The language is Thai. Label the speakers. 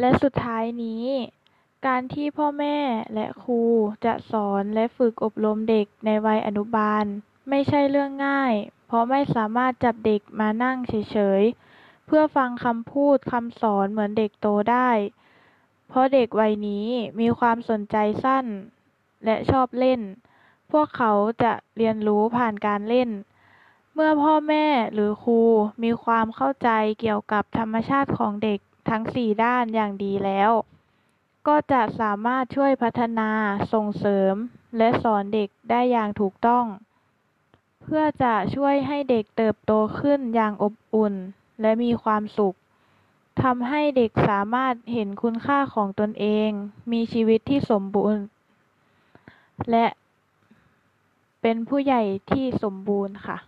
Speaker 1: และสุดท้ายนี้ การที่พ่อแม่และครูจะสอนและฝึกอบรมเด็กในวัยอนุบาล ไม่ใช่เรื่องง่าย เพราะไม่สามารถจับเด็กมานั่งเฉยๆ เพื่อฟังคำพูดคำสอนเหมือนเด็กโตได้ เพราะเด็กวัยนี้มีความสนใจสั้น และชอบเล่น พวกเขาจะเรียนรู้ผ่านการเล่นเมื่อพ่อแม่หรือครูมีความเข้าใจเกี่ยวกับธรรมชาติของเด็ก ทั้งสี่ด้านอย่างดีแล้ว ก็จะสามารถช่วยพัฒนาส่งเสริม และสอนเด็กได้อย่างถูกต้อง เพื่อจะช่วยให้เด็กเติบโตขึ้นอย่างอบอุ่น และมีความสุขทำให้เด็กสามารถเห็นคุณค่าของตนเอง มีชีวิตที่สมบูรณ์ และเป็นผู้ใหญ่ที่สมบูรณ์ค่ะ